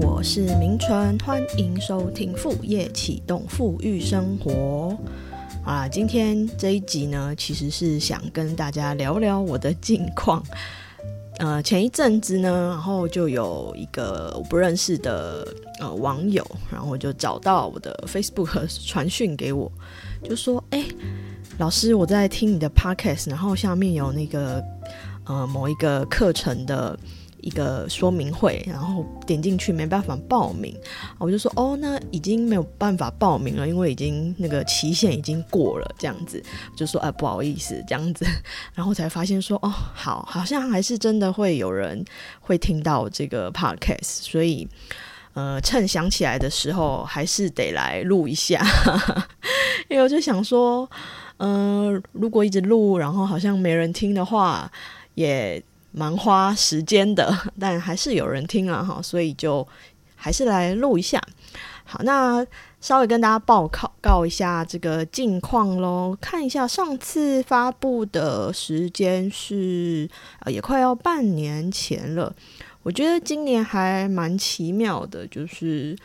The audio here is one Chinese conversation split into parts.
我是明纯，欢迎收听副业启动富裕生活。啊，今天这一集呢，其实是想跟大家聊聊我的近况。呃，前一阵子呢，然后就有一个我不认识的呃网友，然后就找到我的 Facebook 传讯给我，就说：“哎，老师，我在听你的 Podcast，然后下面有那个呃某一个课程的。”一个说明会，然后点进去没办法报名，我就说哦，那已经没有办法报名了，因为已经那个期限已经过了，这样子。就说哎不好意思这样子，然后才发现说哦好，好像还是真的会有人会听到这个 podcast，所以呃趁想起来的时候还是得来录一下，因为我就想说，嗯如果一直录，然后好像没人听的话，也。蛮花时间的，但还是有人听了哈，所以就还是来录一下。好，那稍微跟大家报告告一下这个近况喽。看一下上次发布的时间是呃，也快要半年前了。我觉得今年还蛮奇妙的，就是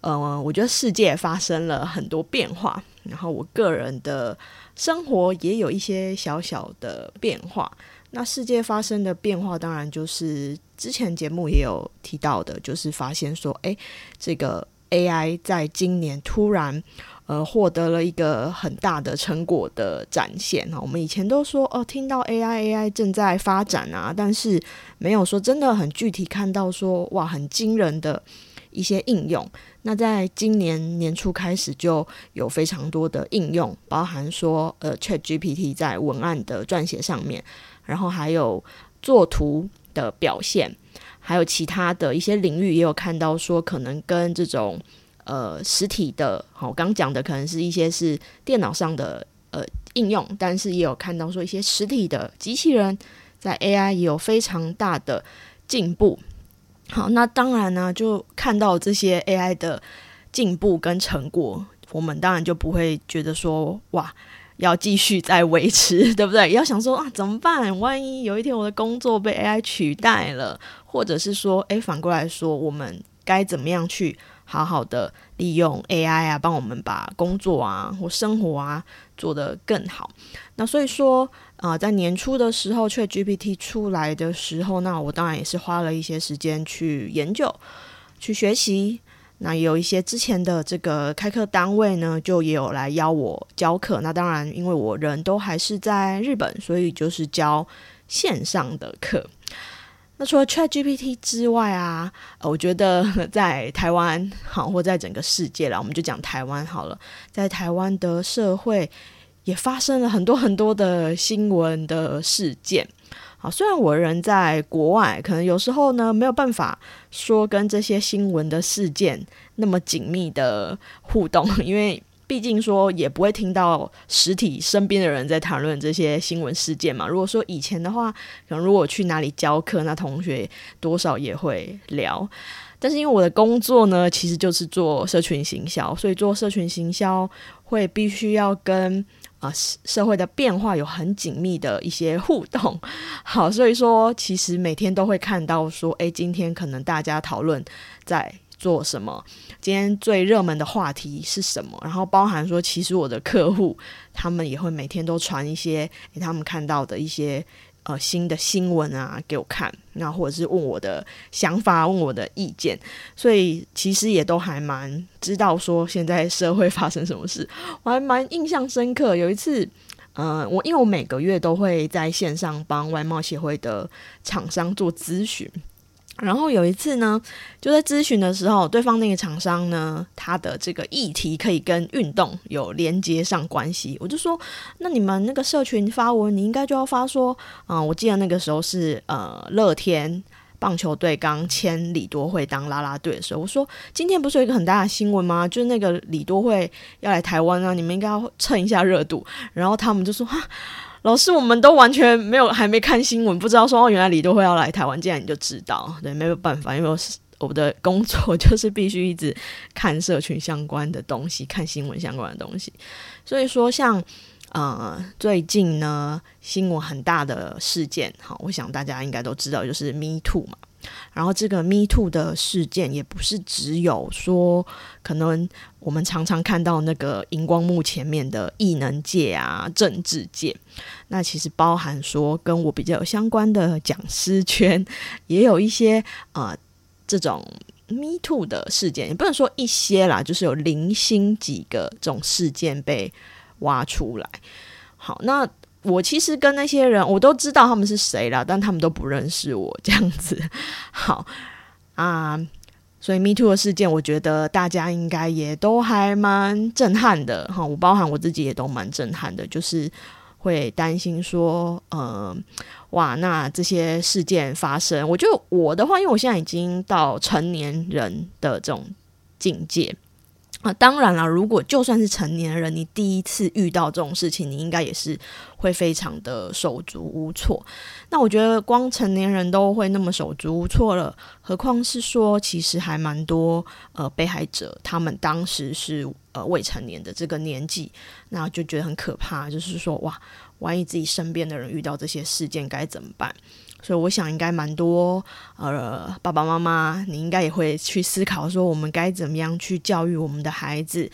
呃，我觉得世界发生了很多变化，然后我个人的生活也有一些小小的变化。那世界发生的变化，当然就是之前节目也有提到的，就是发现说，哎，这个 AI 在今年突然呃获得了一个很大的成果的展现哈。我们以前都说哦，听到 AI，AI 正在发展啊，但是没有说真的很具体看到说哇，很惊人的一些应用。那在今年年初开始就有非常多的应用，包含说呃，ChatGPT 在文案的撰写上面。然后还有作图的表现，还有其他的一些领域也有看到说，可能跟这种呃实体的，好，我刚讲的可能是一些是电脑上的呃应用，但是也有看到说一些实体的机器人在 AI 也有非常大的进步。好，那当然呢，就看到这些 AI 的进步跟成果，我们当然就不会觉得说哇。要继续再维持，对不对？要想说啊，怎么办？万一有一天我的工作被 AI 取代了，或者是说，诶，反过来说，我们该怎么样去好好的利用 AI 啊，帮我们把工作啊或生活啊做得更好？那所以说，啊，在年初的时候，ChatGPT 出来的时候，那我当然也是花了一些时间去研究、去学习。那有一些之前的这个开课单位呢，就也有来邀我教课。那当然，因为我人都还是在日本，所以就是教线上的课。那除了 Chat GPT 之外啊，我觉得在台湾好，或在整个世界啦，我们就讲台湾好了。在台湾的社会也发生了很多很多的新闻的事件。好，虽然我人在国外，可能有时候呢没有办法说跟这些新闻的事件那么紧密的互动，因为毕竟说也不会听到实体身边的人在谈论这些新闻事件嘛。如果说以前的话，可能如果去哪里教课，那同学多少也会聊。但是因为我的工作呢，其实就是做社群行销，所以做社群行销会必须要跟。啊，社会的变化有很紧密的一些互动，好，所以说其实每天都会看到说，诶，今天可能大家讨论在做什么，今天最热门的话题是什么，然后包含说，其实我的客户他们也会每天都传一些他们看到的一些。呃，新的新闻啊，给我看，然后或者是问我的想法，问我的意见，所以其实也都还蛮知道说现在社会发生什么事，我还蛮印象深刻。有一次，呃，我因为我每个月都会在线上帮外贸协会的厂商做咨询。然后有一次呢，就在咨询的时候，对方那个厂商呢，他的这个议题可以跟运动有连接上关系。我就说，那你们那个社群发文，你应该就要发说，嗯，我记得那个时候是呃，乐天棒球队刚签李多惠当啦啦队的时候，我说今天不是有一个很大的新闻吗？就是那个李多惠要来台湾啊，你们应该要蹭一下热度。然后他们就说，哈。老师，我们都完全没有，还没看新闻，不知道说哦，原来李多惠要来台湾，竟然你就知道，对，没有办法，因为我是我的工作就是必须一直看社群相关的东西，看新闻相关的东西，所以说像呃最近呢新闻很大的事件，好，我想大家应该都知道，就是 Me Too 嘛。然后这个 Me Too 的事件也不是只有说，可能我们常常看到那个荧光幕前面的艺能界啊、政治界，那其实包含说跟我比较有相关的讲师圈，也有一些啊这种 Me Too 的事件，也不能说一些啦，就是有零星几个这种事件被挖出来。好，那。我其实跟那些人，我都知道他们是谁了，但他们都不认识我这样子。好啊，所以 Me Too 的事件，我觉得大家应该也都还蛮震撼的哈。我包含我自己也都蛮震撼的，就是会担心说，呃，哇，那这些事件发生，我觉得我的话，因为我现在已经到成年人的这种境界。啊，当然了，如果就算是成年人，你第一次遇到这种事情，你应该也是会非常的手足无措。那我觉得光成年人都会那么手足无措了，何况是说其实还蛮多呃被害者，他们当时是呃未成年的这个年纪，那就觉得很可怕，就是说哇，万一自己身边的人遇到这些事件该怎么办？所以我想，应该蛮多呃爸爸妈妈，你应该也会去思考说，我们该怎么样去教育我们的孩子，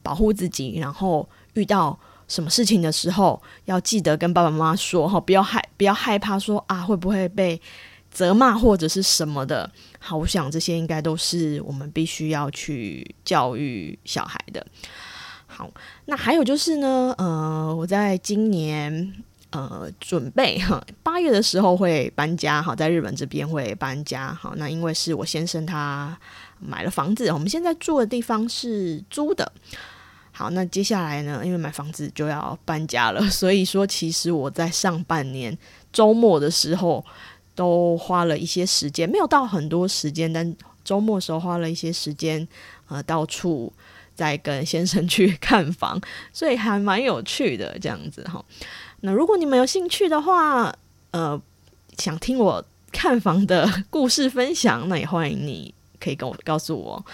保护自己，然后遇到什么事情的时候，要记得跟爸爸妈妈说哈，不要害不要害怕说啊会不会被责骂或者是什么的。好，我想这些应该都是我们必须要去教育小孩的。好，那还有就是呢，呃，我在今年。呃，准备哈，八月的时候会搬家哈，在日本这边会搬家哈。那因为是我先生他买了房子，我们现在住的地方是租的。好，那接下来呢，因为买房子就要搬家了，所以说其实我在上半年周末的时候都花了一些时间，没有到很多时间，但周末时候花了一些时间，呃，到处在跟先生去看房，所以还蛮有趣的这样子哈。那如果你们有兴趣的话，呃，想听我看房的故事分享，那也欢迎你可以跟我告诉我，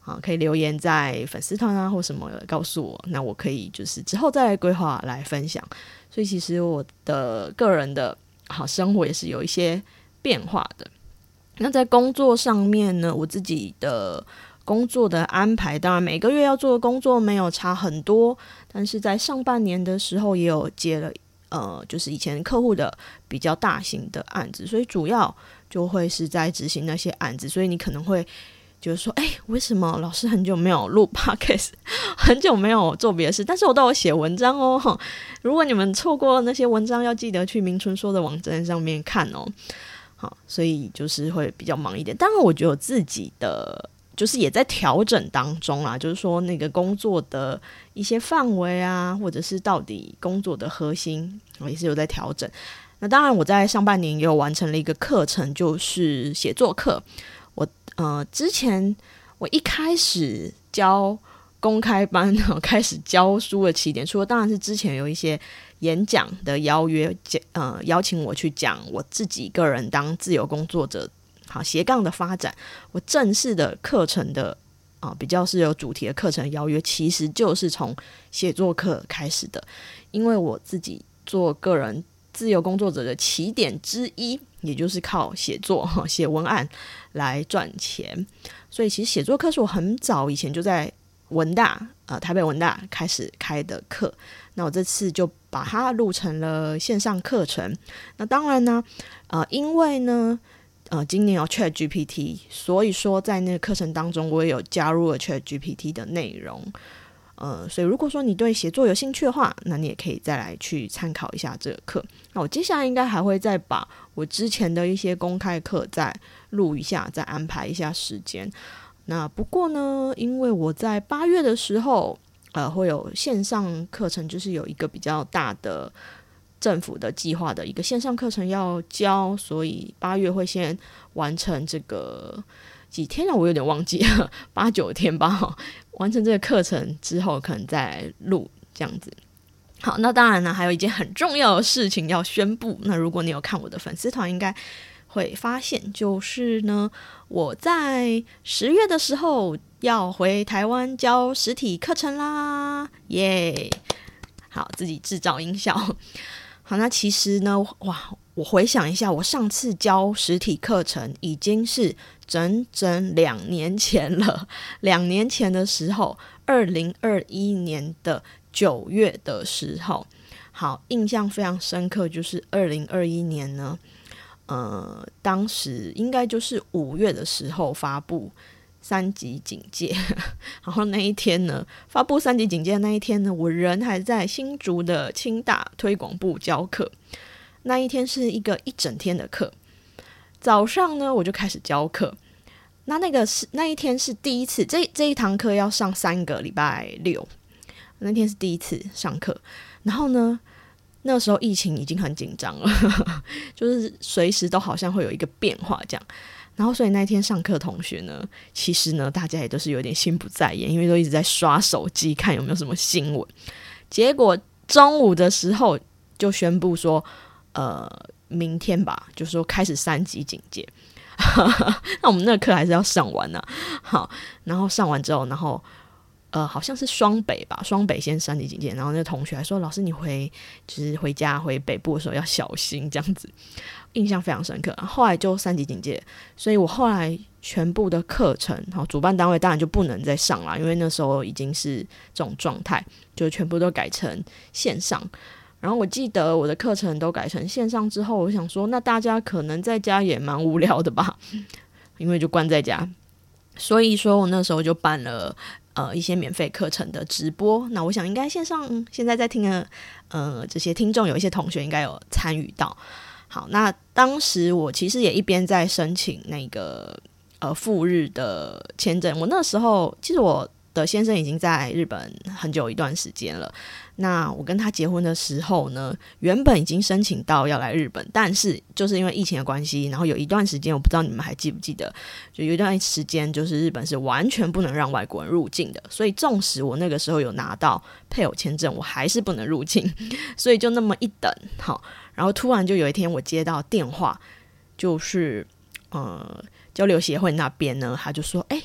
啊，可以留言在粉丝团啊或什么告诉我，那我可以就是之后再来规划来分享。所以其实我的个人的好生活也是有一些变化的。那在工作上面呢，我自己的工作的安排，当然每个月要做的工作没有差很多。但是在上半年的时候，也有接了呃，就是以前客户的比较大型的案子，所以主要就会是在执行那些案子。所以你可能会就是说，哎，为什么老师很久没有录 podcast，很久没有做别的事？但是我都有写文章哦。如果你们错过那些文章，要记得去明春说的网站上面看哦。好，所以就是会比较忙一点。当然，我觉得我自己的。就是也在调整当中啊，就是说那个工作的一些范围啊，或者是到底工作的核心，我也是有在调整。那当然，我在上半年也有完成了一个课程，就是写作课。我呃，之前我一开始教公开班，开始教书的起点，除了当然是之前有一些演讲的邀约，呃，邀请我去讲我自己个人当自由工作者。好斜杠的发展，我正式的课程的啊，比较是有主题的课程邀约，其实就是从写作课开始的。因为我自己做个人自由工作者的起点之一，也就是靠写作写文案来赚钱，所以其实写作课是我很早以前就在文大呃台北文大开始开的课。那我这次就把它录成了线上课程。那当然呢，呃，因为呢。呃，今年有 Chat GPT，所以说在那个课程当中，我也有加入了 Chat GPT 的内容。呃，所以如果说你对写作有兴趣的话，那你也可以再来去参考一下这个课。那我接下来应该还会再把我之前的一些公开课再录一下，再安排一下时间。那不过呢，因为我在八月的时候，呃，会有线上课程，就是有一个比较大的。政府的计划的一个线上课程要教，所以八月会先完成这个几天啊，我有点忘记，八九天吧。完成这个课程之后，可能再录这样子。好，那当然呢，还有一件很重要的事情要宣布。那如果你有看我的粉丝团，应该会发现，就是呢，我在十月的时候要回台湾教实体课程啦，耶！好，自己制造音效。好，那其实呢，哇，我回想一下，我上次教实体课程已经是整整两年前了。两年前的时候，二零二一年的九月的时候，好，印象非常深刻，就是二零二一年呢，呃，当时应该就是五月的时候发布三级警戒，然后那一天呢，发布三级警戒的那一天呢，我人还在新竹的清大推广部教课。那一天是一个一整天的课，早上呢我就开始教课。那那个是那一天是第一次，这这一堂课要上三个礼拜六，那天是第一次上课。然后呢，那时候疫情已经很紧张了，就是随时都好像会有一个变化这样。然后所以那天上课，同学呢，其实呢大家也都是有点心不在焉，因为都一直在刷手机看有没有什么新闻。结果中午的时候就宣布说。呃，明天吧，就说开始三级警戒。那我们那个课还是要上完呢。好，然后上完之后，然后呃，好像是双北吧，双北先三级警戒。然后那个同学还说：“老师，你回就是回家回北部的时候要小心。”这样子，印象非常深刻。后来就三级警戒，所以我后来全部的课程，好，主办单位当然就不能再上了，因为那时候已经是这种状态，就全部都改成线上。然后我记得我的课程都改成线上之后，我想说，那大家可能在家也蛮无聊的吧，因为就关在家，所以说我那时候就办了呃一些免费课程的直播。那我想应该线上现在在听的呃这些听众有一些同学应该有参与到。好，那当时我其实也一边在申请那个呃赴日的签证。我那时候其实我的先生已经在日本很久一段时间了。那我跟他结婚的时候呢，原本已经申请到要来日本，但是就是因为疫情的关系，然后有一段时间，我不知道你们还记不记得，就有一段时间，就是日本是完全不能让外国人入境的。所以纵使我那个时候有拿到配偶签证，我还是不能入境。所以就那么一等，好，然后突然就有一天我接到电话，就是呃交流协会那边呢，他就说：“哎，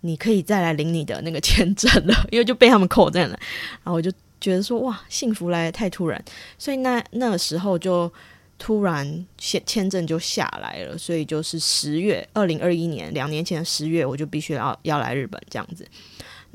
你可以再来领你的那个签证了，因为就被他们扣在了。”然后我就。觉得说哇，幸福来的太突然，所以那那个时候就突然签签证就下来了，所以就是十月二零二一年两年前的十月，我就必须要要来日本这样子。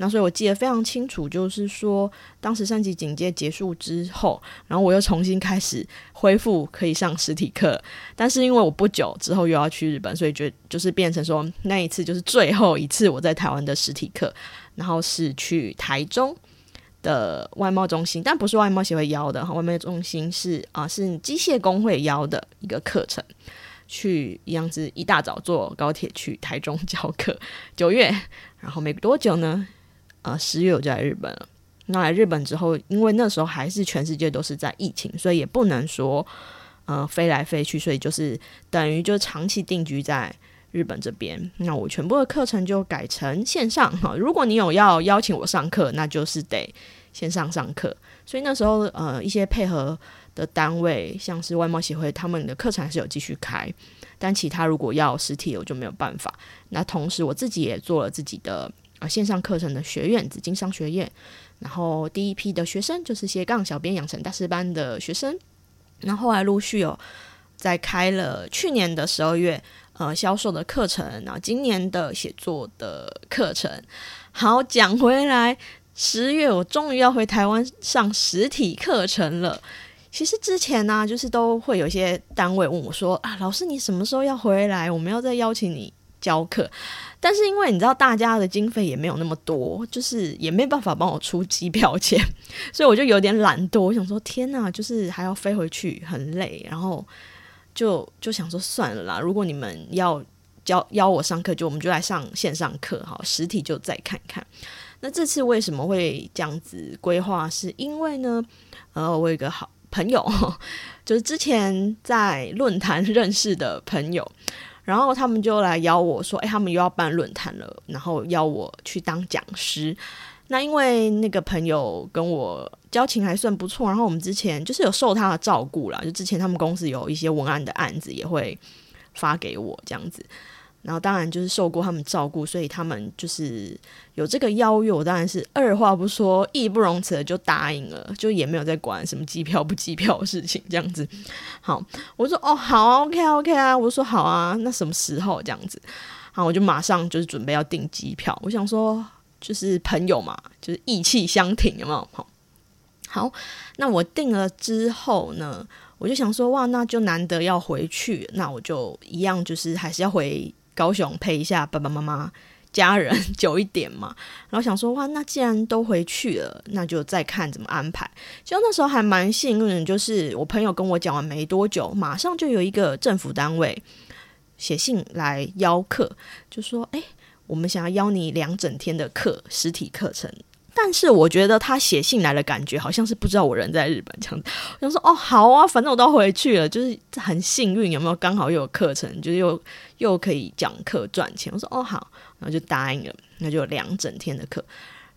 那所以我记得非常清楚，就是说当时三级警戒结束之后，然后我又重新开始恢复可以上实体课，但是因为我不久之后又要去日本，所以就就是变成说那一次就是最后一次我在台湾的实体课，然后是去台中。的外贸中心，但不是外贸协会邀的哈，外贸中心是啊，是机械工会邀的一个课程，去一样子一大早坐高铁去台中教课。九月，然后没多久呢，呃，十月我就来日本了。那来日本之后，因为那时候还是全世界都是在疫情，所以也不能说呃飞来飞去，所以就是等于就长期定居在。日本这边，那我全部的课程就改成线上哈。如果你有要邀请我上课，那就是得线上上课。所以那时候，呃，一些配合的单位，像是外贸协会，他们的课程还是有继续开。但其他如果要实体，我就没有办法。那同时，我自己也做了自己的啊线上课程的学院——紫金商学院。然后第一批的学生就是斜杠小编养成大师班的学生。那后来陆续有在开了，去年的十二月。呃，销售的课程，然后今年的写作的课程。好，讲回来，十月我终于要回台湾上实体课程了。其实之前呢，就是都会有一些单位问我说：“啊，老师，你什么时候要回来？我们要再邀请你教课。”但是因为你知道，大家的经费也没有那么多，就是也没办法帮我出机票钱，所以我就有点懒惰。我想说，天哪，就是还要飞回去，很累，然后。就就想说算了啦，如果你们要教邀我上课，就我们就来上线上课哈，实体就再看看。那这次为什么会这样子规划？是因为呢，呃，我有一个好朋友，就是之前在论坛认识的朋友，然后他们就来邀我说，哎，他们又要办论坛了，然后邀我去当讲师。那因为那个朋友跟我交情还算不错，然后我们之前就是有受他的照顾啦，就之前他们公司有一些文案的案子也会发给我这样子。然后当然就是受过他们照顾，所以他们就是有这个邀约，我当然是二话不说、义不容辞的就答应了，就也没有在管什么机票不机票的事情，这样子。好，我说哦，好，OK，OK 啊，我说好啊，那什么时候这样子？好，我就马上就是准备要订机票。我想说，就是朋友嘛，就是意气相挺，有没有？好，好，那我订了之后呢，我就想说，哇，那就难得要回去，那我就一样，就是还是要回。高雄陪一下爸爸妈妈、家人久一点嘛，然后想说哇，那既然都回去了，那就再看怎么安排。就那时候还蛮幸运，就是我朋友跟我讲完没多久，马上就有一个政府单位写信来邀客，就说：“哎，我们想要邀你两整天的课，实体课程。”但是我觉得他写信来的感觉好像是不知道我人在日本这样子。我想说哦，好啊，反正我都回去了，就是很幸运，有没有刚好又有课程，就是又又可以讲课赚钱。我说哦好，然后就答应了，那就两整天的课。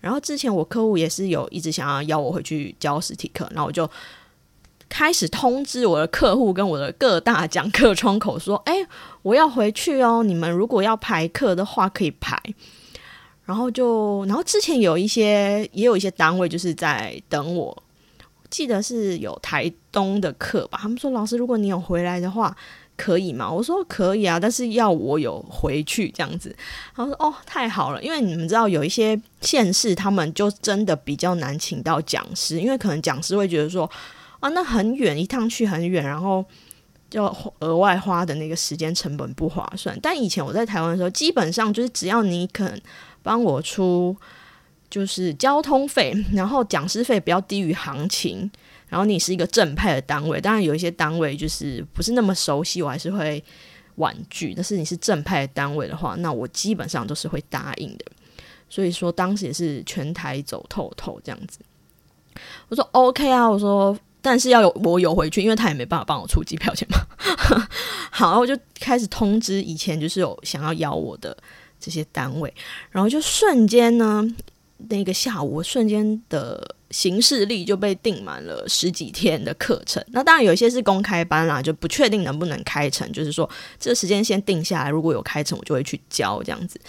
然后之前我客户也是有一直想要邀我回去教实体课，然后我就开始通知我的客户跟我的各大讲课窗口说，哎，我要回去哦，你们如果要排课的话可以排。然后就，然后之前有一些，也有一些单位就是在等我，记得是有台东的课吧。他们说老师，如果你有回来的话，可以吗？我说可以啊，但是要我有回去这样子。他说哦，太好了，因为你们知道有一些县市，他们就真的比较难请到讲师，因为可能讲师会觉得说啊，那很远，一趟去很远，然后就额外花的那个时间成本不划算。但以前我在台湾的时候，基本上就是只要你肯。帮我出就是交通费，然后讲师费不要低于行情，然后你是一个正派的单位，当然有一些单位就是不是那么熟悉，我还是会婉拒。但是你是正派的单位的话，那我基本上都是会答应的。所以说当时也是全台走透透这样子。我说 OK 啊，我说但是要有我有回去，因为他也没办法帮我出机票钱嘛。好，我就开始通知以前就是有想要邀我的。这些单位，然后就瞬间呢，那个下午瞬间的行事历就被订满了十几天的课程。那当然有一些是公开班啦，就不确定能不能开成，就是说这个时间先定下来，如果有开成，我就会去教这样子。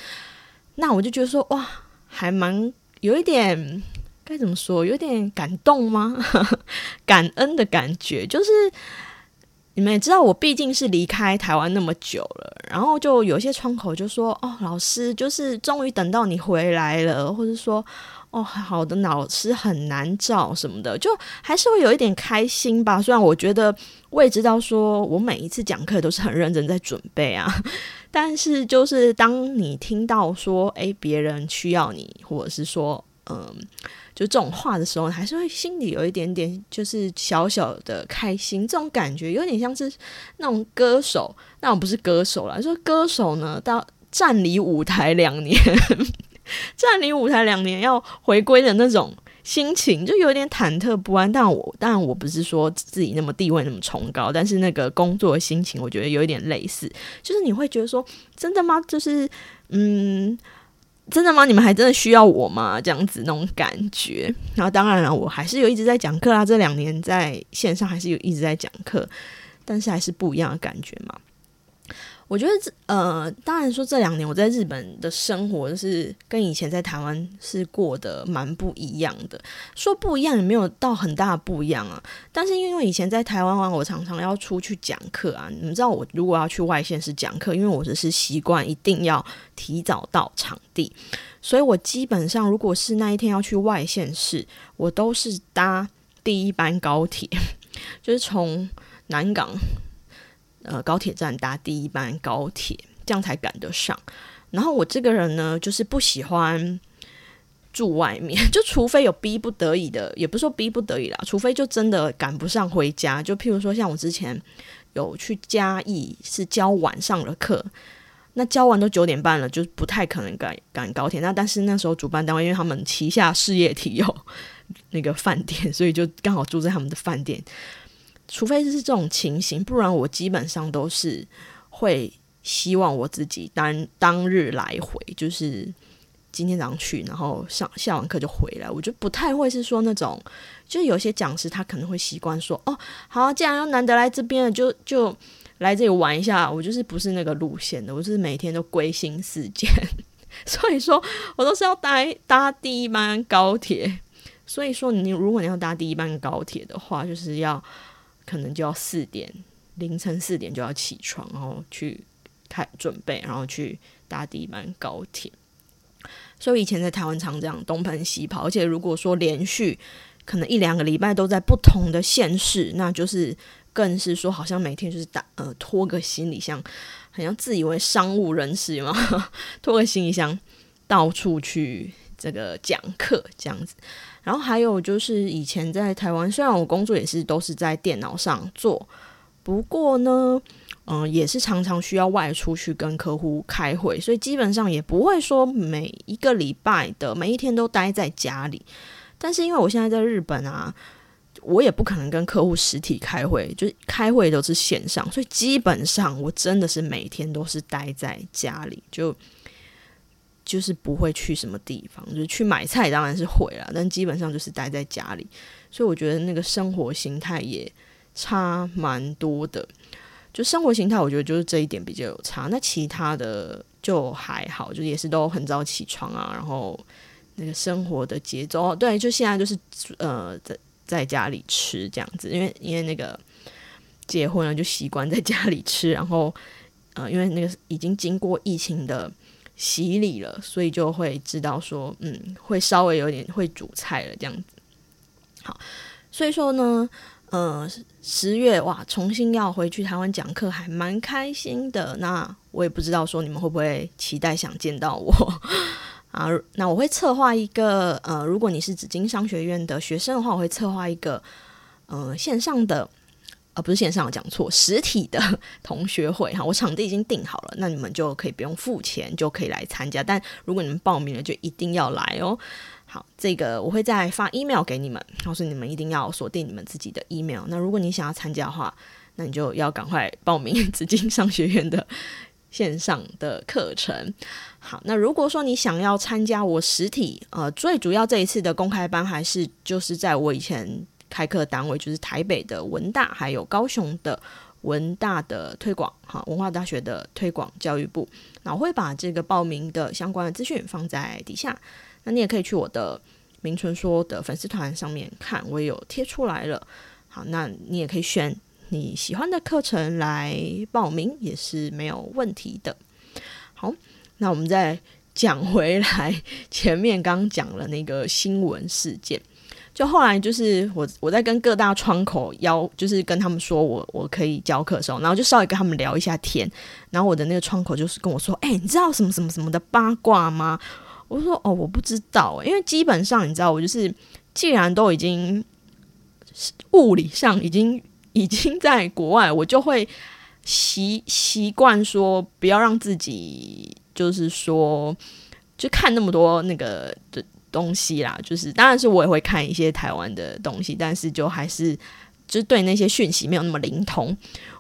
那我就觉得说，哇，还蛮有一点该怎么说，有点感动吗？感恩的感觉，就是。你们也知道，我毕竟是离开台湾那么久了，然后就有些窗口就说：“哦，老师，就是终于等到你回来了，或者说，哦，好的，老师很难找什么的，就还是会有一点开心吧。虽然我觉得我也知道，说我每一次讲课都是很认真在准备啊，但是就是当你听到说，诶，别人需要你，或者是说，嗯。”就这种话的时候，还是会心里有一点点，就是小小的开心。这种感觉有点像是那种歌手，那我不是歌手了。说歌手呢，到站离舞台两年，站离舞台两年要回归的那种心情，就有点忐忑不安。但我当然我不是说自己那么地位那么崇高，但是那个工作的心情，我觉得有一点类似。就是你会觉得说，真的吗？就是嗯。真的吗？你们还真的需要我吗？这样子那种感觉。然后当然了，我还是有一直在讲课啊。这两年在线上还是有一直在讲课，但是还是不一样的感觉嘛。我觉得这呃，当然说这两年我在日本的生活是跟以前在台湾是过得蛮不一样的。说不一样也没有到很大不一样啊。但是因为以前在台湾玩，我常常要出去讲课啊。你们知道我如果要去外县市讲课，因为我只是习惯一定要提早到场地，所以我基本上如果是那一天要去外县市，我都是搭第一班高铁，就是从南港。呃，高铁站搭第一班高铁，这样才赶得上。然后我这个人呢，就是不喜欢住外面，就除非有逼不得已的，也不是说逼不得已啦，除非就真的赶不上回家。就譬如说，像我之前有去嘉义，是教晚上的课，那教完都九点半了，就不太可能赶赶高铁。那但是那时候主办单位，因为他们旗下事业体有 那个饭店，所以就刚好住在他们的饭店。除非是这种情形，不然我基本上都是会希望我自己当当日来回，就是今天早上去，然后上下完课就回来。我就不太会是说那种，就有些讲师他可能会习惯说，哦，好，既然要难得来这边了，就就来这里玩一下，我就是不是那个路线的，我就是每天都归心似箭，所以说我都是要搭搭第一班高铁。所以说，你如果你要搭第一班高铁的话，就是要可能就要四点凌晨四点就要起床，然后去开准备，然后去搭第一班高铁。所以以前在台湾常这样东奔西跑，而且如果说连续可能一两个礼拜都在不同的县市，那就是更是说好像每天就是打呃拖个行李箱，好像自以为商务人士嘛，拖个行李箱到处去这个讲课这样子。然后还有就是以前在台湾，虽然我工作也是都是在电脑上做，不过呢，嗯，也是常常需要外出去跟客户开会，所以基本上也不会说每一个礼拜的每一天都待在家里。但是因为我现在在日本啊，我也不可能跟客户实体开会，就是开会都是线上，所以基本上我真的是每天都是待在家里就。就是不会去什么地方，就是去买菜当然是会了，但基本上就是待在家里，所以我觉得那个生活形态也差蛮多的。就生活形态，我觉得就是这一点比较有差，那其他的就还好，就也是都很早起床啊，然后那个生活的节奏，对，就现在就是呃在在家里吃这样子，因为因为那个结婚了就习惯在家里吃，然后呃因为那个已经经过疫情的。洗礼了，所以就会知道说，嗯，会稍微有点会煮菜了这样子。好，所以说呢，呃，十月哇，重新要回去台湾讲课，还蛮开心的。那我也不知道说你们会不会期待想见到我 啊？那我会策划一个，呃，如果你是紫金商学院的学生的话，我会策划一个，呃，线上的。啊不是线上讲错，实体的 同学会哈，我场地已经定好了，那你们就可以不用付钱就可以来参加。但如果你们报名了，就一定要来哦。好，这个我会再发 email 给你们，告诉你们一定要锁定你们自己的 email。那如果你想要参加的话，那你就要赶快报名 紫金商学院的线上的课程。好，那如果说你想要参加我实体，呃，最主要这一次的公开班还是就是在我以前。开课单位就是台北的文大，还有高雄的文大的推广，哈，文化大学的推广教育部。那我会把这个报名的相关的资讯放在底下，那你也可以去我的明纯说的粉丝团上面看，我也有贴出来了。好，那你也可以选你喜欢的课程来报名，也是没有问题的。好，那我们再讲回来，前面刚讲了那个新闻事件。就后来就是我我在跟各大窗口邀，就是跟他们说我我可以教课的时候，然后就稍微跟他们聊一下天，然后我的那个窗口就是跟我说：“哎，你知道什么什么什么的八卦吗？”我说：“哦，我不知道，因为基本上你知道，我就是既然都已经物理上已经已经在国外，我就会习习惯说不要让自己就是说就看那么多那个的。”东西啦，就是当然是我也会看一些台湾的东西，但是就还是就对那些讯息没有那么灵通。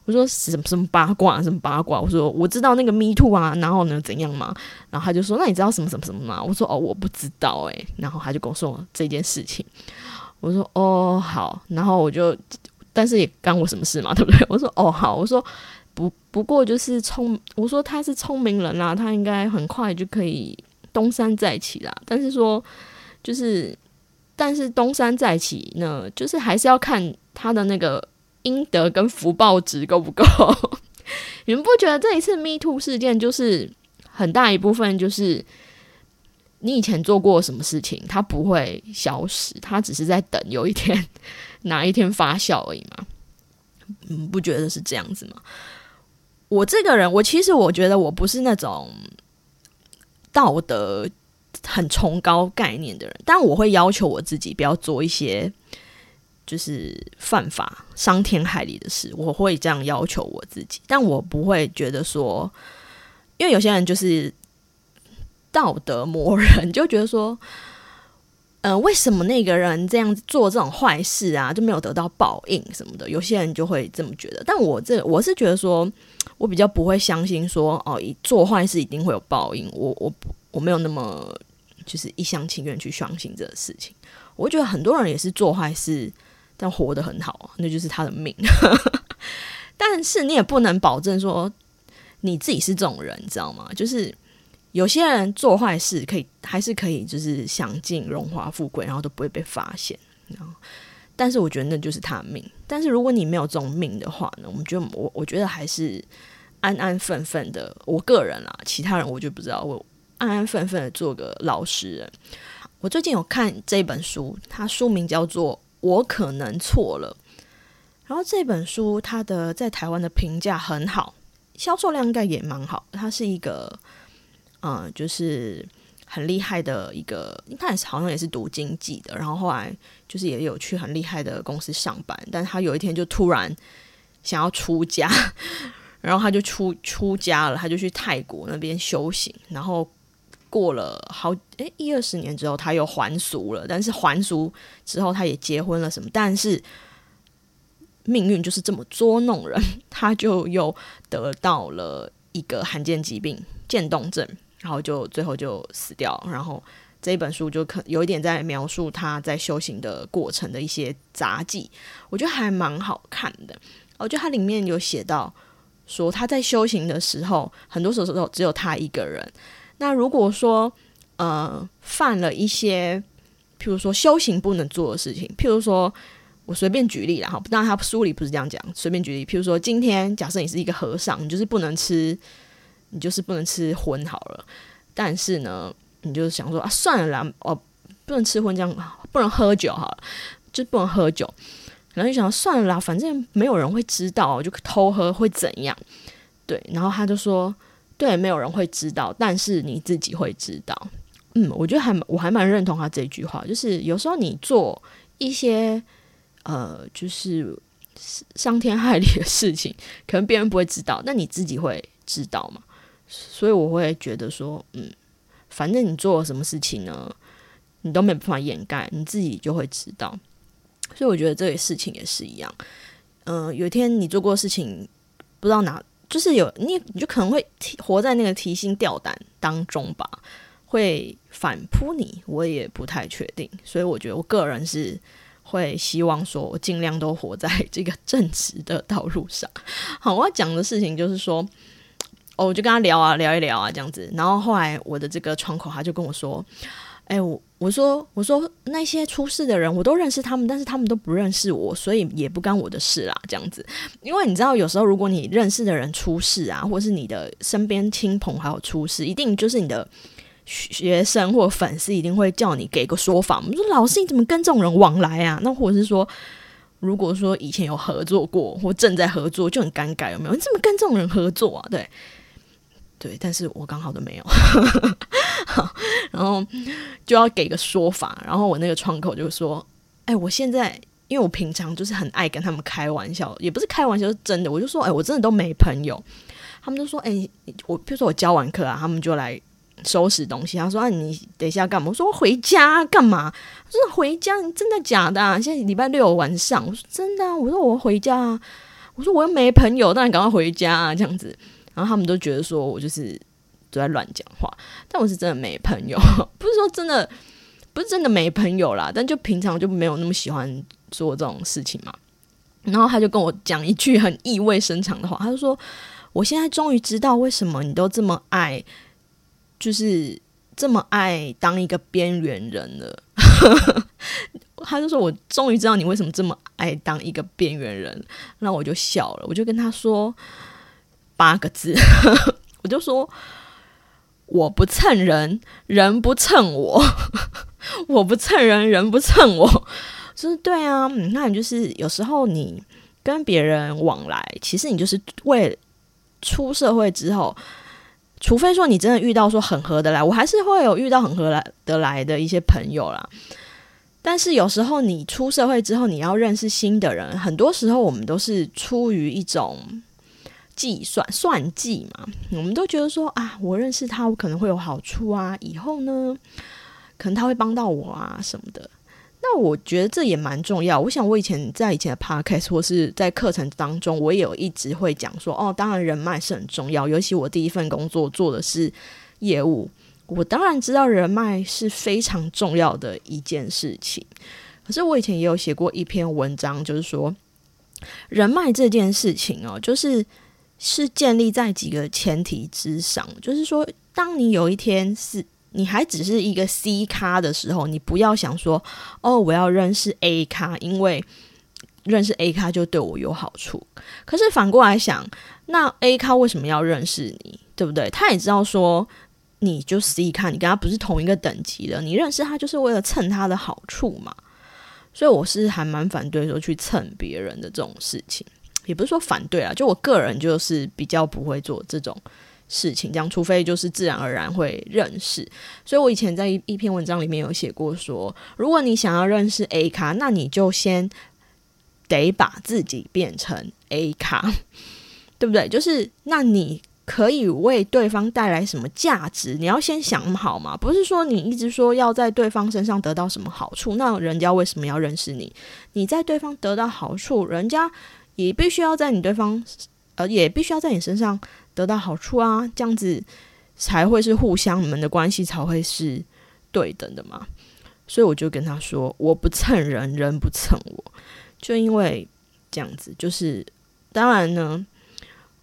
我说什么什么八卦，什么八卦？我说我知道那个 Me Too 啊，然后呢怎样嘛？然后他就说那你知道什么什么什么吗？我说哦我不知道诶。然后他就跟我说这件事情。我说哦好，然后我就但是也干我什么事嘛，对不对？我说哦好，我说不不过就是聪，我说他是聪明人啦，他应该很快就可以。东山再起啦，但是说就是，但是东山再起呢，就是还是要看他的那个阴德跟福报值够不够。你们不觉得这一次 Me Too 事件就是很大一部分就是你以前做过什么事情，它不会消失，它只是在等有一天 哪一天发酵而已嘛？嗯，不觉得是这样子吗？我这个人，我其实我觉得我不是那种。道德很崇高概念的人，但我会要求我自己不要做一些就是犯法、伤天害理的事。我会这样要求我自己，但我不会觉得说，因为有些人就是道德磨人，就觉得说，呃，为什么那个人这样做这种坏事啊，就没有得到报应什么的？有些人就会这么觉得，但我这我是觉得说。我比较不会相信说哦，一做坏事一定会有报应。我我我没有那么就是一厢情愿去相信这个事情。我觉得很多人也是做坏事，但活得很好，那就是他的命。但是你也不能保证说你自己是这种人，你知道吗？就是有些人做坏事可以，还是可以，就是享尽荣华富贵，然后都不会被发现。然后，但是我觉得那就是他命。但是如果你没有这种命的话呢？我们觉得我我觉得还是安安分分的。我个人啦，其他人我就不知道。我安安分分的做个老实人。我最近有看这本书，它书名叫做《我可能错了》。然后这本书它的在台湾的评价很好，销售量应该也蛮好。它是一个，嗯，就是很厉害的一个，他也是好像也是读经济的，然后后来就是也有去很厉害的公司上班，但他有一天就突然想要出家，然后他就出出家了，他就去泰国那边修行，然后过了好诶一二十年之后，他又还俗了，但是还俗之后他也结婚了什么，但是。命运就是这么捉弄人，他就又得到了一个罕见疾病——渐冻症，然后就最后就死掉。然后这一本书就可有一点在描述他在修行的过程的一些杂技，我觉得还蛮好看的。我觉得它里面有写到说他在修行的时候，很多时候只有他一个人。那如果说呃犯了一些，譬如说修行不能做的事情，譬如说。我随便举例啦，哈，当然他书里不是这样讲。随便举例，譬如说，今天假设你是一个和尚，你就是不能吃，你就是不能吃荤好了。但是呢，你就想说啊，算了啦，哦，不能吃荤，这样不能喝酒好了，就不能喝酒。然后就想算了啦，反正没有人会知道，就偷喝会怎样？对，然后他就说，对，没有人会知道，但是你自己会知道。嗯，我觉得还我还蛮认同他这句话，就是有时候你做一些。呃，就是伤天害理的事情，可能别人不会知道，但你自己会知道嘛。所以我会觉得说，嗯，反正你做了什么事情呢，你都没办法掩盖，你自己就会知道。所以我觉得这个事情也是一样。嗯，有一天你做过事情，不知道哪，就是有你，你就可能会活在那个提心吊胆当中吧，会反扑你，我也不太确定。所以我觉得我个人是。会希望说，我尽量都活在这个正直的道路上。好，我要讲的事情就是说，哦，我就跟他聊啊，聊一聊啊，这样子。然后后来我的这个窗口他就跟我说：“哎，我我说我说那些出事的人，我都认识他们，但是他们都不认识我，所以也不干我的事啦。”这样子，因为你知道，有时候如果你认识的人出事啊，或是你的身边亲朋好友出事，一定就是你的。学生或粉丝一定会叫你给个说法。我们说老师你怎么跟这种人往来啊？那或者是说，如果说以前有合作过或正在合作，就很尴尬，有没有？你怎么跟这种人合作啊？对，对，但是我刚好都没有，然后就要给个说法。然后我那个窗口就说：“哎，我现在因为我平常就是很爱跟他们开玩笑，也不是开玩笑，是真的。我就说：哎，我真的都没朋友。他们就说：哎，我比如说我教完课啊，他们就来。”收拾东西，他说：“啊，你等一下干嘛？”我说：“我回家干嘛？”他说：“回家，你真的假的？啊现在礼拜六晚上。”我说：“真的啊。”我说：“我回家啊。”我说：“我又没朋友，当然赶快回家啊。”这样子，然后他们都觉得说我就是都在乱讲话，但我是真的没朋友，不是说真的，不是真的没朋友啦，但就平常就没有那么喜欢做这种事情嘛。然后他就跟我讲一句很意味深长的话，他就说：“我现在终于知道为什么你都这么爱。”就是这么爱当一个边缘人了，他就说：“我终于知道你为什么这么爱当一个边缘人。”那我就笑了，我就跟他说八个字，我就说：“我不蹭人，人不蹭我；我不蹭人，人不蹭我。”就是对啊，你看，就是有时候你跟别人往来，其实你就是为出社会之后。除非说你真的遇到说很合得来，我还是会有遇到很合来得来的一些朋友啦。但是有时候你出社会之后，你要认识新的人，很多时候我们都是出于一种计算算计嘛。我们都觉得说啊，我认识他，我可能会有好处啊，以后呢，可能他会帮到我啊什么的。那我觉得这也蛮重要。我想我以前在以前的 podcast 或是在课程当中，我也有一直会讲说，哦，当然人脉是很重要。尤其我第一份工作做的是业务，我当然知道人脉是非常重要的一件事情。可是我以前也有写过一篇文章，就是说，人脉这件事情哦，就是是建立在几个前提之上，就是说，当你有一天是你还只是一个 C 咖的时候，你不要想说哦，我要认识 A 咖，因为认识 A 咖就对我有好处。可是反过来想，那 A 咖为什么要认识你？对不对？他也知道说，你就 C 咖，你跟他不是同一个等级的，你认识他就是为了蹭他的好处嘛。所以我是还蛮反对说去蹭别人的这种事情，也不是说反对啊，就我个人就是比较不会做这种事情，这样除非就是自然而然会认识。所以我以前在一一篇文章里面有写过说，如果你想要认识 A 卡，那你就先得把自己变成 A 卡，对不对？就是那你。可以为对方带来什么价值？你要先想好嘛，不是说你一直说要在对方身上得到什么好处，那人家为什么要认识你？你在对方得到好处，人家也必须要在你对方，呃，也必须要在你身上得到好处啊，这样子才会是互相，你们的关系才会是对等的嘛。所以我就跟他说，我不蹭人，人不蹭我，就因为这样子，就是当然呢，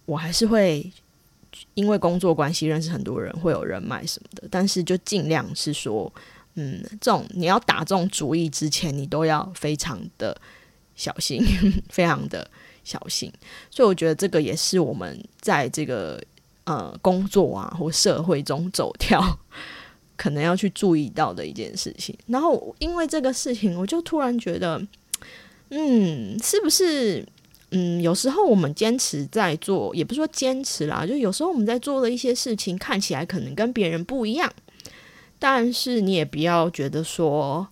我还是会。因为工作关系认识很多人，会有人脉什么的，但是就尽量是说，嗯，这种你要打这种主意之前，你都要非常的小心，非常的小心。所以我觉得这个也是我们在这个呃工作啊或社会中走跳，可能要去注意到的一件事情。然后因为这个事情，我就突然觉得，嗯，是不是？嗯，有时候我们坚持在做，也不是说坚持啦，就有时候我们在做的一些事情看起来可能跟别人不一样，但是你也不要觉得说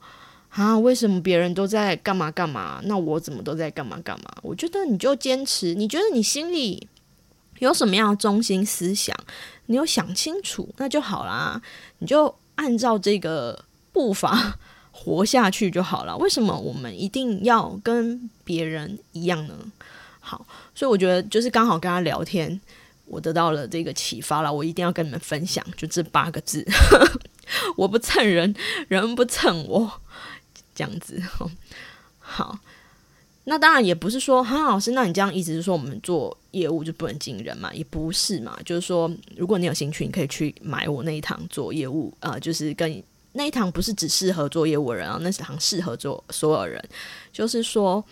啊，为什么别人都在干嘛干嘛，那我怎么都在干嘛干嘛？我觉得你就坚持，你觉得你心里有什么样的中心思想，你有想清楚，那就好啦，你就按照这个步伐 活下去就好了。为什么我们一定要跟别人一样呢？好，所以我觉得就是刚好跟他聊天，我得到了这个启发了。我一定要跟你们分享，就这八个字：我不蹭人，人不蹭我，这样子。好，那当然也不是说，哈老师，那你这样意思是说，我们做业务就不能进人嘛？也不是嘛，就是说，如果你有兴趣，你可以去买我那一堂做业务，呃，就是跟那一堂不是只适合做业务人啊，那堂适合做所有人，就是说。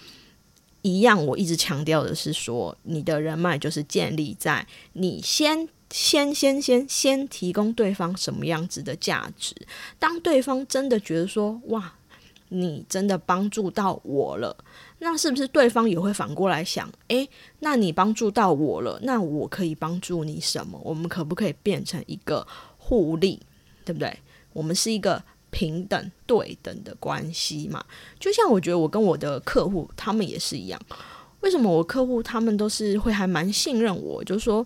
一样，我一直强调的是说，你的人脉就是建立在你先先先先先提供对方什么样子的价值。当对方真的觉得说，哇，你真的帮助到我了，那是不是对方也会反过来想，诶，那你帮助到我了，那我可以帮助你什么？我们可不可以变成一个互利，对不对？我们是一个。平等对等的关系嘛，就像我觉得我跟我的客户他们也是一样。为什么我客户他们都是会还蛮信任我？就是说，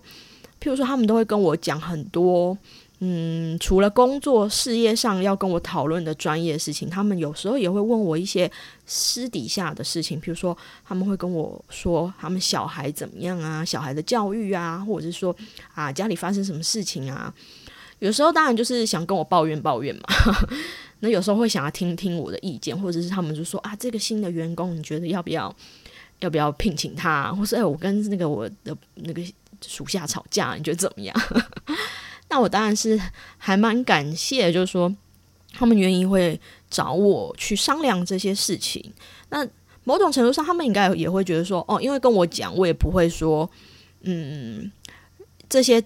譬如说他们都会跟我讲很多，嗯，除了工作事业上要跟我讨论的专业事情，他们有时候也会问我一些私底下的事情。譬如说，他们会跟我说他们小孩怎么样啊，小孩的教育啊，或者是说啊家里发生什么事情啊。有时候当然就是想跟我抱怨抱怨嘛，那有时候会想要听听我的意见，或者是他们就说啊，这个新的员工你觉得要不要要不要聘请他，或是哎我跟那个我的那个属下吵架，你觉得怎么样？那我当然是还蛮感谢，就是说他们愿意会找我去商量这些事情。那某种程度上，他们应该也会觉得说，哦，因为跟我讲，我也不会说，嗯，这些。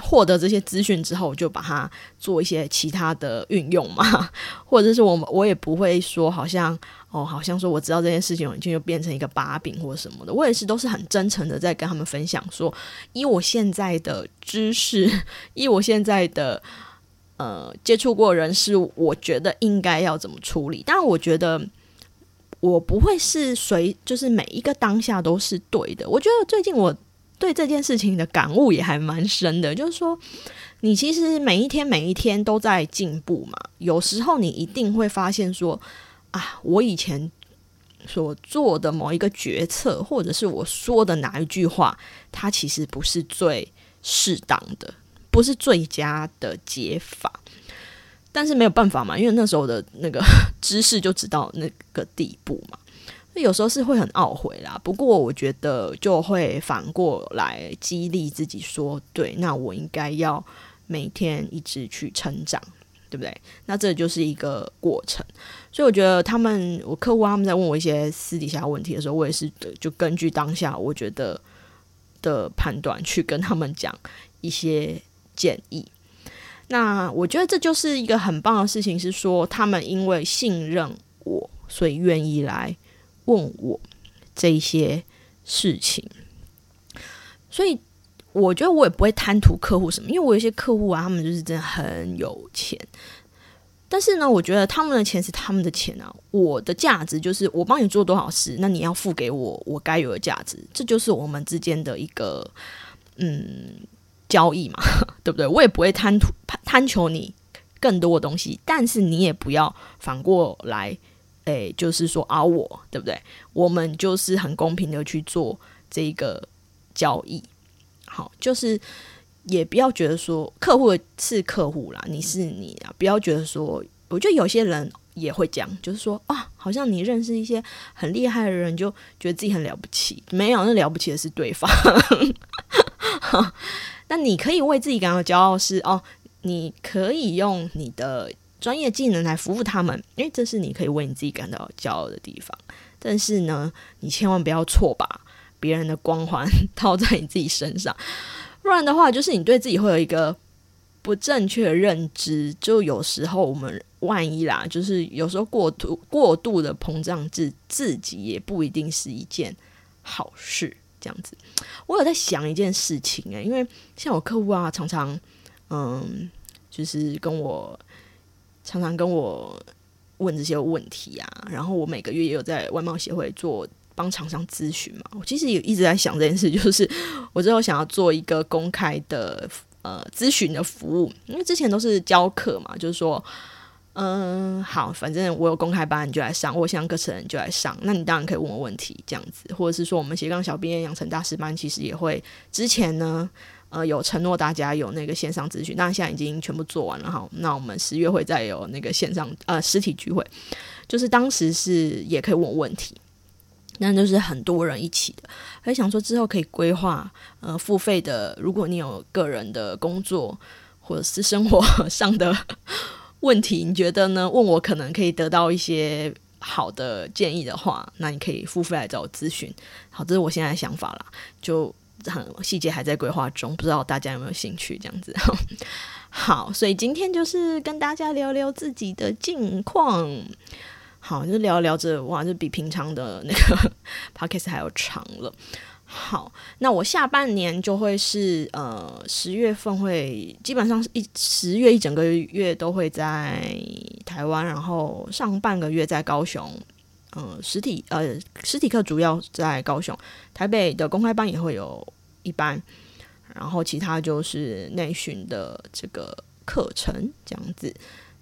获得这些资讯之后，就把它做一些其他的运用嘛，或者是我我也不会说，好像哦，好像说我知道这件事情，就就变成一个把柄或什么的。我也是都是很真诚的在跟他们分享，说以我现在的知识，以我现在的呃接触过人事，我觉得应该要怎么处理。但，我觉得我不会是随，就是每一个当下都是对的。我觉得最近我。对这件事情的感悟也还蛮深的，就是说，你其实每一天每一天都在进步嘛。有时候你一定会发现说，啊，我以前所做的某一个决策，或者是我说的哪一句话，它其实不是最适当的，不是最佳的解法。但是没有办法嘛，因为那时候的那个知识就只到那个地步嘛。有时候是会很懊悔啦。不过我觉得就会反过来激励自己说，对，那我应该要每天一直去成长，对不对？那这就是一个过程。所以我觉得他们，我客户他们在问我一些私底下问题的时候，我也是就根据当下我觉得的判断去跟他们讲一些建议。那我觉得这就是一个很棒的事情，是说他们因为信任我，所以愿意来问我这些事情。所以我觉得我也不会贪图客户什么，因为我有些客户啊，他们就是真的很有钱。但是呢，我觉得他们的钱是他们的钱啊，我的价值就是我帮你做多少事，那你要付给我我该有的价值，这就是我们之间的一个嗯。交易嘛，对不对？我也不会贪图贪求你更多的东西，但是你也不要反过来，诶，就是说啊，我对不对？我们就是很公平的去做这个交易，好，就是也不要觉得说客户是客户啦，你是你啊，不要觉得说，我觉得有些人也会讲，就是说啊，好像你认识一些很厉害的人，就觉得自己很了不起，没有，那了不起的是对方。那你可以为自己感到骄傲，是哦，你可以用你的专业技能来服务他们，因为这是你可以为你自己感到骄傲的地方。但是呢，你千万不要错把别人的光环 套在你自己身上，不然的话，就是你对自己会有一个不正确的认知。就有时候我们万一啦，就是有时候过度过度的膨胀自自己，也不一定是一件好事。这样子，我有在想一件事情诶，因为像我客户啊，常常嗯，就是跟我常常跟我问这些问题啊，然后我每个月也有在外贸协会做帮厂商咨询嘛。我其实也一直在想这件事，就是我之后想要做一个公开的呃咨询的服务，因为之前都是教课嘛，就是说。嗯，好，反正我有公开班，你就来上；我想课程，你就来上。那你当然可以问我问题，这样子，或者是说，我们斜杠小编养成大师班，其实也会之前呢，呃，有承诺大家有那个线上咨询，那现在已经全部做完了哈。那我们十月会再有那个线上呃实体聚会，就是当时是也可以问我问题，那就是很多人一起的，还想说之后可以规划呃付费的，如果你有个人的工作或者是生活 上的。问题你觉得呢？问我可能可以得到一些好的建议的话，那你可以付费来找我咨询。好，这是我现在的想法啦，就很细节还在规划中，不知道大家有没有兴趣这样子。好，所以今天就是跟大家聊聊自己的近况。好，就聊聊着，哇，就比平常的那个 podcast 还要长了。好，那我下半年就会是呃十月份会基本上是一十月一整个月都会在台湾，然后上半个月在高雄，嗯，实体呃实体课主要在高雄，台北的公开班也会有一班，然后其他就是内训的这个课程这样子，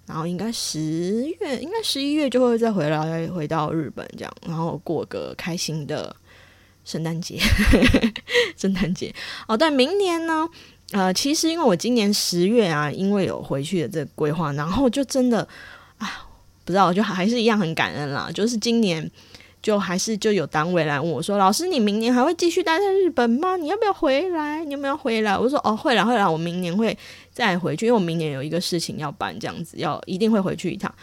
然后应该十月应该十一月就会再回来回到日本这样，然后过个开心的。圣诞节，圣诞节哦。但明年呢？呃，其实因为我今年十月啊，因为有回去的这个规划，然后就真的啊，不知道，就还是一样很感恩啦。就是今年就还是就有单位来问我说：“老师，你明年还会继续待在日本吗？你要不要回来？你有没有回来？”我说：“哦，会来，会来。我明年会再回去，因为我明年有一个事情要办，这样子要一定会回去一趟。”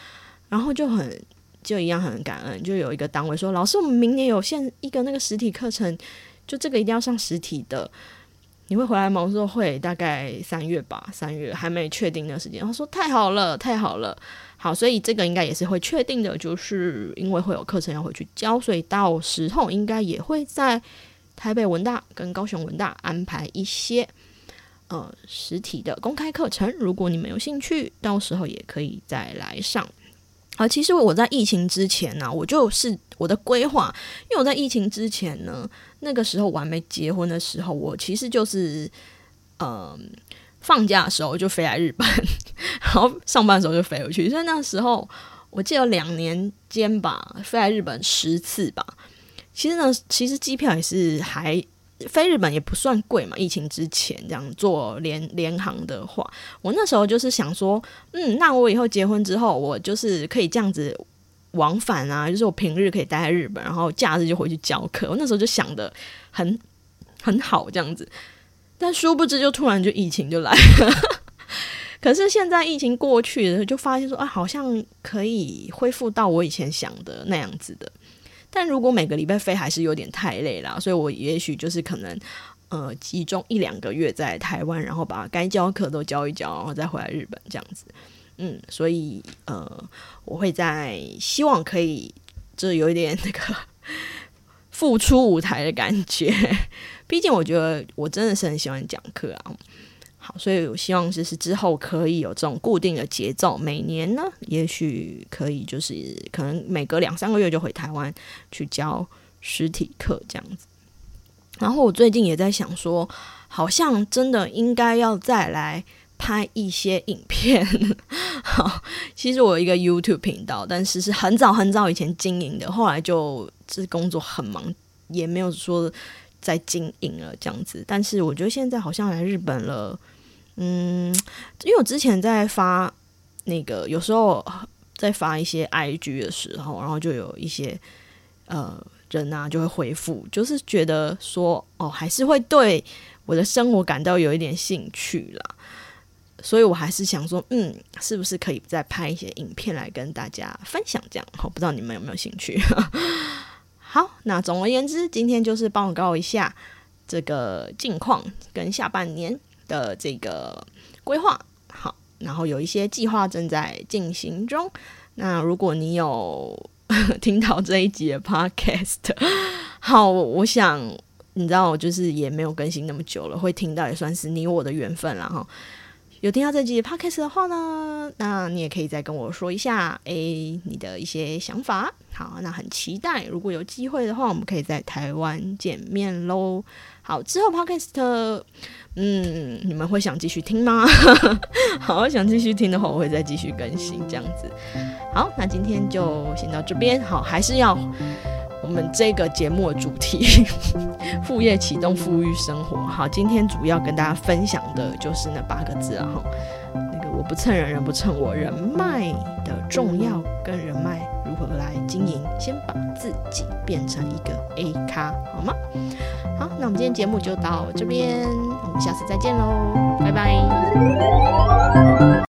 然后就很。就一样很感恩，就有一个单位说：“老师，我们明年有现一个那个实体课程，就这个一定要上实体的，你会回来吗？”我说：“会，大概三月吧，三月还没确定的时间。”他说：“太好了，太好了，好，所以这个应该也是会确定的，就是因为会有课程要回去教，所以到时候应该也会在台北文大跟高雄文大安排一些呃实体的公开课程，如果你们有兴趣，到时候也可以再来上。”啊，其实我在疫情之前呢，我就是我的规划，因为我在疫情之前呢，那个时候我还没结婚的时候，我其实就是，嗯，放假的时候就飞来日本，然后上班的时候就飞回去，所以那时候我记得两年间吧，飞来日本十次吧。其实呢，其实机票也是还。飞日本也不算贵嘛，疫情之前这样做联联航的话，我那时候就是想说，嗯，那我以后结婚之后，我就是可以这样子往返啊，就是我平日可以待在日本，然后假日就回去教课。我那时候就想的很很好这样子，但殊不知就突然就疫情就来了。可是现在疫情过去了，就发现说啊，好像可以恢复到我以前想的那样子的。但如果每个礼拜飞还是有点太累了，所以我也许就是可能呃集中一两个月在台湾，然后把该教课都教一教，然后再回来日本这样子。嗯，所以呃，我会在希望可以，就有一点那个复出舞台的感觉。毕竟我觉得我真的是很喜欢讲课啊。好，所以我希望就是之后可以有这种固定的节奏，每年呢，也许可以就是可能每隔两三个月就回台湾去教实体课这样子。然后我最近也在想说，好像真的应该要再来。拍一些影片，好，其实我有一个 YouTube 频道，但是是很早很早以前经营的，后来就这工作很忙，也没有说在经营了这样子。但是我觉得现在好像来日本了，嗯，因为我之前在发那个，有时候在发一些 IG 的时候，然后就有一些呃人啊就会回复，就是觉得说哦，还是会对我的生活感到有一点兴趣啦。所以我还是想说，嗯，是不是可以再拍一些影片来跟大家分享？这样，我，不知道你们有没有兴趣？好，那总而言之，今天就是报告一下这个近况跟下半年的这个规划。好，然后有一些计划正在进行中。那如果你有 听到这一集的 Podcast，好，我想你知道，我就是也没有更新那么久了，会听到也算是你我的缘分了哈。有听到这集 podcast 的话呢，那你也可以再跟我说一下，诶，你的一些想法。好，那很期待，如果有机会的话，我们可以在台湾见面喽。好，之后 podcast，嗯，你们会想继续听吗？好，想继续听的话，我会再继续更新这样子。好，那今天就先到这边。好，还是要。我们这个节目的主题，副业启动富裕生活。好，今天主要跟大家分享的就是那八个字啊，哈，那个我不蹭人，人不蹭我，人脉的重要跟人脉如何来经营，先把自己变成一个 A 咖，好吗？好，那我们今天节目就到这边，我们下次再见喽，拜拜。